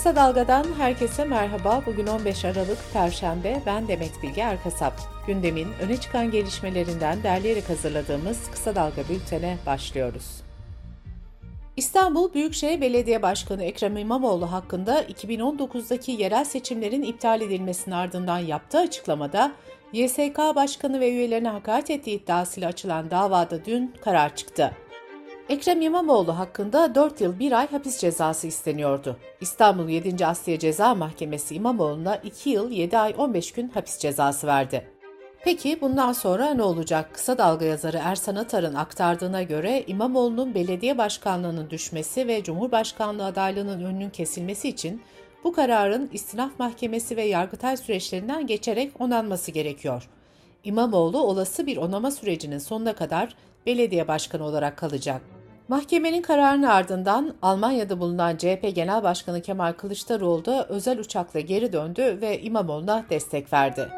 Kısa Dalga'dan herkese merhaba. Bugün 15 Aralık Perşembe. Ben Demet Bilge Erkasap. Gündemin öne çıkan gelişmelerinden derleyerek hazırladığımız Kısa Dalga bültene başlıyoruz. İstanbul Büyükşehir Belediye Başkanı Ekrem İmamoğlu hakkında 2019'daki yerel seçimlerin iptal edilmesinin ardından yaptığı açıklamada YSK Başkanı ve üyelerine hakaret ettiği iddiasıyla açılan davada dün karar çıktı. Ekrem İmamoğlu hakkında 4 yıl 1 ay hapis cezası isteniyordu. İstanbul 7. Asliye Ceza Mahkemesi İmamoğlu'na 2 yıl 7 ay 15 gün hapis cezası verdi. Peki bundan sonra ne olacak? Kısa Dalga yazarı Ersan Atar'ın aktardığına göre İmamoğlu'nun belediye başkanlığının düşmesi ve Cumhurbaşkanlığı adaylığının önünün kesilmesi için bu kararın istinaf mahkemesi ve yargıtay süreçlerinden geçerek onanması gerekiyor. İmamoğlu olası bir onama sürecinin sonuna kadar belediye başkanı olarak kalacak. Mahkemenin kararının ardından Almanya'da bulunan CHP Genel Başkanı Kemal Kılıçdaroğlu da özel uçakla geri döndü ve İmamoğlu'na destek verdi.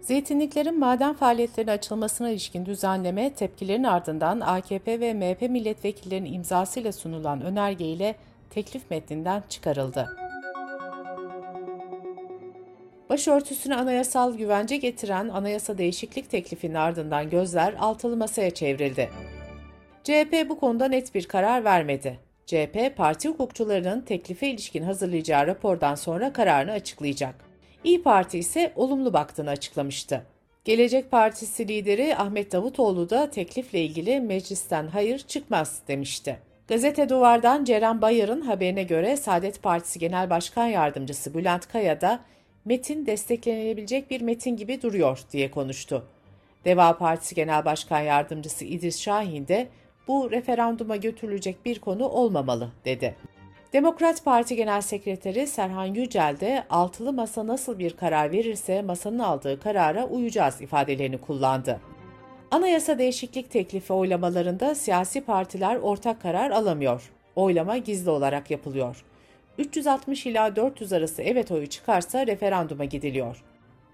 Zeytinliklerin maden faaliyetlerine açılmasına ilişkin düzenleme tepkilerin ardından AKP ve MHP milletvekillerinin imzasıyla sunulan önerge ile teklif metninden çıkarıldı. Başörtüsüne anayasal güvence getiren anayasa değişiklik teklifinin ardından gözler altılı masaya çevrildi. CHP bu konuda net bir karar vermedi. CHP, parti hukukçularının teklife ilişkin hazırlayacağı rapordan sonra kararını açıklayacak. İyi Parti ise olumlu baktığını açıklamıştı. Gelecek Partisi lideri Ahmet Davutoğlu da teklifle ilgili meclisten hayır çıkmaz demişti. Gazete Duvar'dan Ceren Bayır'ın haberine göre Saadet Partisi Genel Başkan Yardımcısı Bülent Kaya da metin desteklenebilecek bir metin gibi duruyor diye konuştu. Deva Partisi Genel Başkan Yardımcısı İdris Şahin de bu referanduma götürülecek bir konu olmamalı dedi. Demokrat Parti Genel Sekreteri Serhan Yücel de altılı masa nasıl bir karar verirse masanın aldığı karara uyacağız ifadelerini kullandı. Anayasa değişiklik teklifi oylamalarında siyasi partiler ortak karar alamıyor. Oylama gizli olarak yapılıyor. 360 ila 400 arası evet oyu çıkarsa referanduma gidiliyor.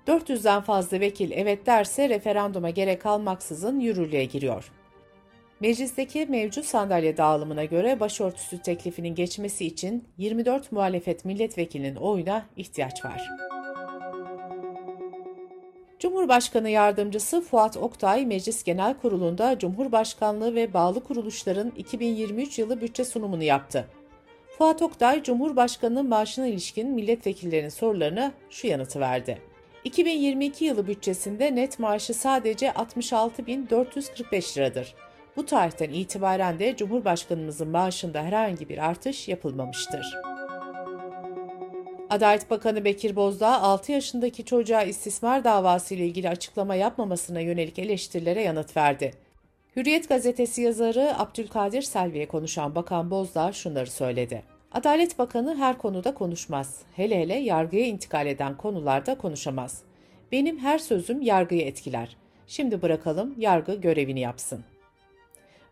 400'den fazla vekil evet derse referanduma gerek kalmaksızın yürürlüğe giriyor. Meclisteki mevcut sandalye dağılımına göre başörtüsü teklifinin geçmesi için 24 muhalefet milletvekilinin oyuna ihtiyaç var. Cumhurbaşkanı Yardımcısı Fuat Oktay, Meclis Genel Kurulu'nda Cumhurbaşkanlığı ve bağlı kuruluşların 2023 yılı bütçe sunumunu yaptı. Fuat Oktay, Cumhurbaşkanı'nın maaşına ilişkin milletvekillerinin sorularına şu yanıtı verdi. 2022 yılı bütçesinde net maaşı sadece 66.445 liradır. Bu tarihten itibaren de Cumhurbaşkanımızın maaşında herhangi bir artış yapılmamıştır. Adalet Bakanı Bekir Bozdağ 6 yaşındaki çocuğa istismar davası ile ilgili açıklama yapmamasına yönelik eleştirilere yanıt verdi. Hürriyet gazetesi yazarı Abdülkadir Selvi'ye konuşan Bakan Bozdağ şunları söyledi. Adalet Bakanı her konuda konuşmaz. Hele hele yargıya intikal eden konularda konuşamaz. Benim her sözüm yargıyı etkiler. Şimdi bırakalım yargı görevini yapsın.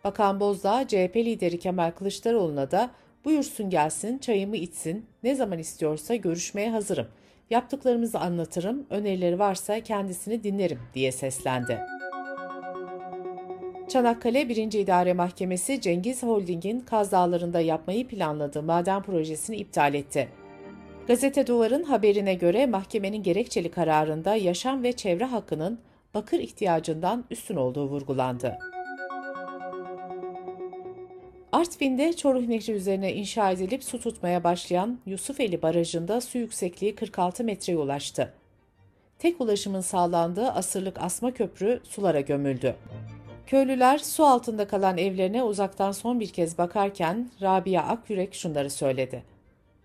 Bakan Bozdağ, CHP lideri Kemal Kılıçdaroğlu'na da buyursun gelsin, çayımı içsin, ne zaman istiyorsa görüşmeye hazırım. Yaptıklarımızı anlatırım, önerileri varsa kendisini dinlerim diye seslendi. Çanakkale 1. İdare Mahkemesi Cengiz Holding'in Kaz Dağları'nda yapmayı planladığı maden projesini iptal etti. Gazete Duvar'ın haberine göre mahkemenin gerekçeli kararında yaşam ve çevre hakkının bakır ihtiyacından üstün olduğu vurgulandı. Artvin'de Çoruh Nehri üzerine inşa edilip su tutmaya başlayan Yusufeli Barajı'nda su yüksekliği 46 metreye ulaştı. Tek ulaşımın sağlandığı asırlık asma köprü sulara gömüldü. Köylüler su altında kalan evlerine uzaktan son bir kez bakarken Rabia Akyürek şunları söyledi.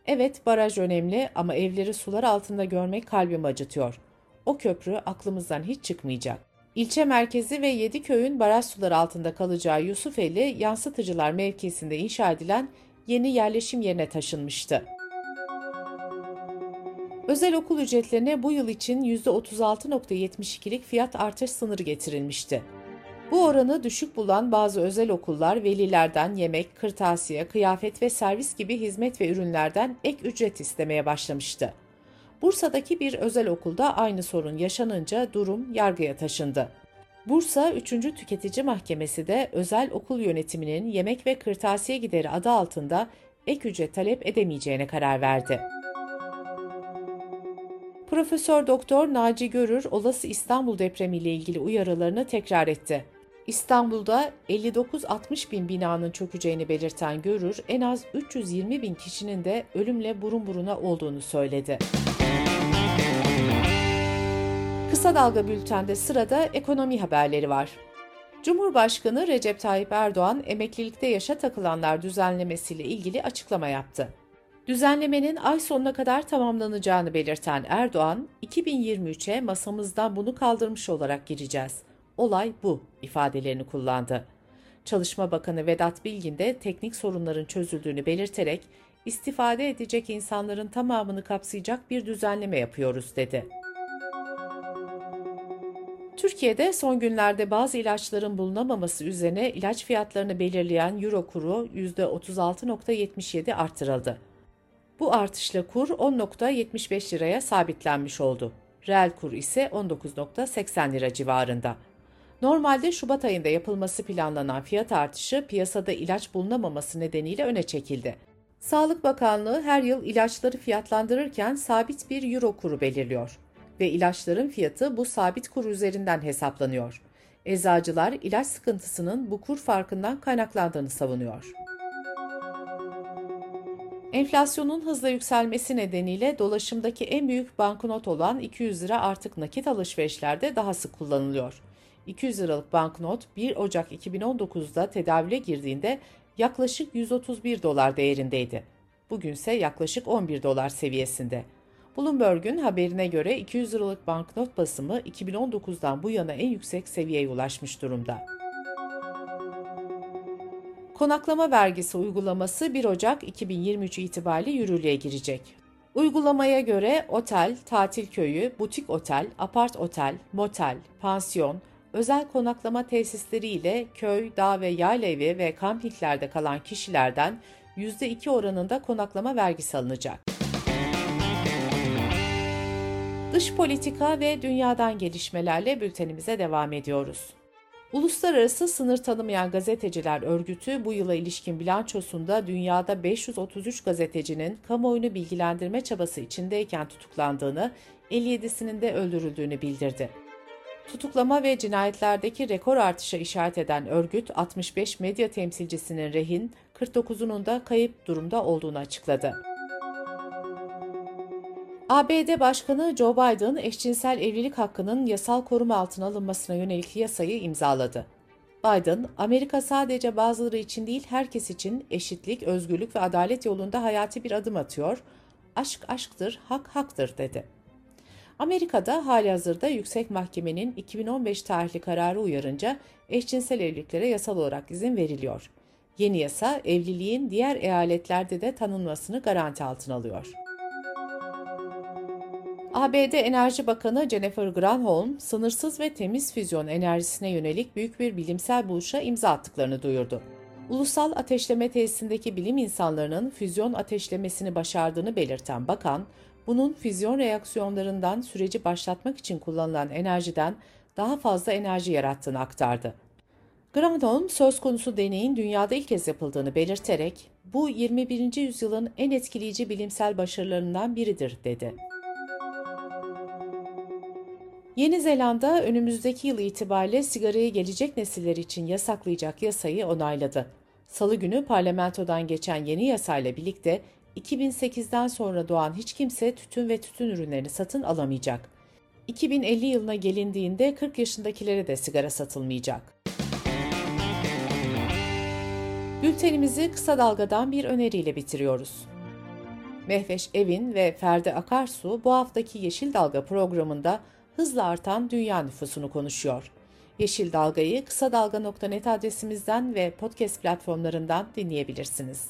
Evet baraj önemli ama evleri sular altında görmek kalbimi acıtıyor. O köprü aklımızdan hiç çıkmayacak. İlçe merkezi ve 7 köyün baraj suları altında kalacağı Yusufeli yansıtıcılar mevkisinde inşa edilen yeni yerleşim yerine taşınmıştı. Özel okul ücretlerine bu yıl için %36.72'lik fiyat artış sınırı getirilmişti. Bu oranı düşük bulan bazı özel okullar velilerden yemek, kırtasiye, kıyafet ve servis gibi hizmet ve ürünlerden ek ücret istemeye başlamıştı. Bursa'daki bir özel okulda aynı sorun yaşanınca durum yargıya taşındı. Bursa 3. Tüketici Mahkemesi de özel okul yönetiminin yemek ve kırtasiye gideri adı altında ek ücret talep edemeyeceğine karar verdi. Profesör Doktor Naci Görür olası İstanbul depremi ile ilgili uyarılarını tekrar etti. İstanbul'da 59-60 bin binanın çökeceğini belirten Görür, en az 320 bin kişinin de ölümle burun buruna olduğunu söyledi. Kısa Dalga Bülten'de sırada ekonomi haberleri var. Cumhurbaşkanı Recep Tayyip Erdoğan emeklilikte yaşa takılanlar düzenlemesiyle ilgili açıklama yaptı. Düzenlemenin ay sonuna kadar tamamlanacağını belirten Erdoğan, 2023'e masamızdan bunu kaldırmış olarak gireceğiz. Olay bu ifadelerini kullandı. Çalışma Bakanı Vedat Bilgin de teknik sorunların çözüldüğünü belirterek istifade edecek insanların tamamını kapsayacak bir düzenleme yapıyoruz dedi. Türkiye'de son günlerde bazı ilaçların bulunamaması üzerine ilaç fiyatlarını belirleyen euro kuru %36.77 artırıldı. Bu artışla kur 10.75 liraya sabitlenmiş oldu. Reel kur ise 19.80 lira civarında. Normalde Şubat ayında yapılması planlanan fiyat artışı piyasada ilaç bulunamaması nedeniyle öne çekildi. Sağlık Bakanlığı her yıl ilaçları fiyatlandırırken sabit bir euro kuru belirliyor ve ilaçların fiyatı bu sabit kur üzerinden hesaplanıyor. Eczacılar ilaç sıkıntısının bu kur farkından kaynaklandığını savunuyor. Enflasyonun hızla yükselmesi nedeniyle dolaşımdaki en büyük banknot olan 200 lira artık nakit alışverişlerde daha sık kullanılıyor. 200 liralık banknot 1 Ocak 2019'da tedavüle girdiğinde yaklaşık 131 dolar değerindeydi. Bugünse yaklaşık 11 dolar seviyesinde. Bloomberg'un haberine göre 200 liralık banknot basımı 2019'dan bu yana en yüksek seviyeye ulaşmış durumda. Konaklama vergisi uygulaması 1 Ocak 2023 itibariyle yürürlüğe girecek. Uygulamaya göre otel, tatil köyü, butik otel, apart otel, motel, pansiyon, özel konaklama tesisleri ile köy, dağ ve yayla evi ve kampinglerde kalan kişilerden %2 oranında konaklama vergisi alınacak. Dış politika ve dünyadan gelişmelerle bültenimize devam ediyoruz. Uluslararası Sınır Tanımayan Gazeteciler Örgütü bu yıla ilişkin bilançosunda dünyada 533 gazetecinin kamuoyunu bilgilendirme çabası içindeyken tutuklandığını, 57'sinin de öldürüldüğünü bildirdi. Tutuklama ve cinayetlerdeki rekor artışa işaret eden örgüt 65 medya temsilcisinin rehin, 49'unun da kayıp durumda olduğunu açıkladı. ABD Başkanı Joe Biden eşcinsel evlilik hakkının yasal koruma altına alınmasına yönelik yasayı imzaladı. Biden, Amerika sadece bazıları için değil herkes için eşitlik, özgürlük ve adalet yolunda hayati bir adım atıyor. Aşk aşktır, hak haktır dedi. Amerika'da hali hazırda Yüksek Mahkemenin 2015 tarihli kararı uyarınca eşcinsel evliliklere yasal olarak izin veriliyor. Yeni yasa evliliğin diğer eyaletlerde de tanınmasını garanti altına alıyor. ABD Enerji Bakanı Jennifer Granholm, sınırsız ve temiz füzyon enerjisine yönelik büyük bir bilimsel buluşa imza attıklarını duyurdu. Ulusal ateşleme tesisindeki bilim insanlarının füzyon ateşlemesini başardığını belirten bakan, bunun füzyon reaksiyonlarından süreci başlatmak için kullanılan enerjiden daha fazla enerji yarattığını aktardı. Granholm söz konusu deneyin dünyada ilk kez yapıldığını belirterek, bu 21. yüzyılın en etkileyici bilimsel başarılarından biridir dedi. Yeni Zelanda önümüzdeki yıl itibariyle sigarayı gelecek nesiller için yasaklayacak yasayı onayladı. Salı günü parlamentodan geçen yeni yasayla birlikte 2008'den sonra doğan hiç kimse tütün ve tütün ürünlerini satın alamayacak. 2050 yılına gelindiğinde 40 yaşındakilere de sigara satılmayacak. Bültenimizi kısa dalgadan bir öneriyle bitiriyoruz. Mehveş Evin ve Ferdi Akarsu bu haftaki Yeşil Dalga programında hızla artan dünya nüfusunu konuşuyor. Yeşil Dalga'yı kısa dalga.net adresimizden ve podcast platformlarından dinleyebilirsiniz.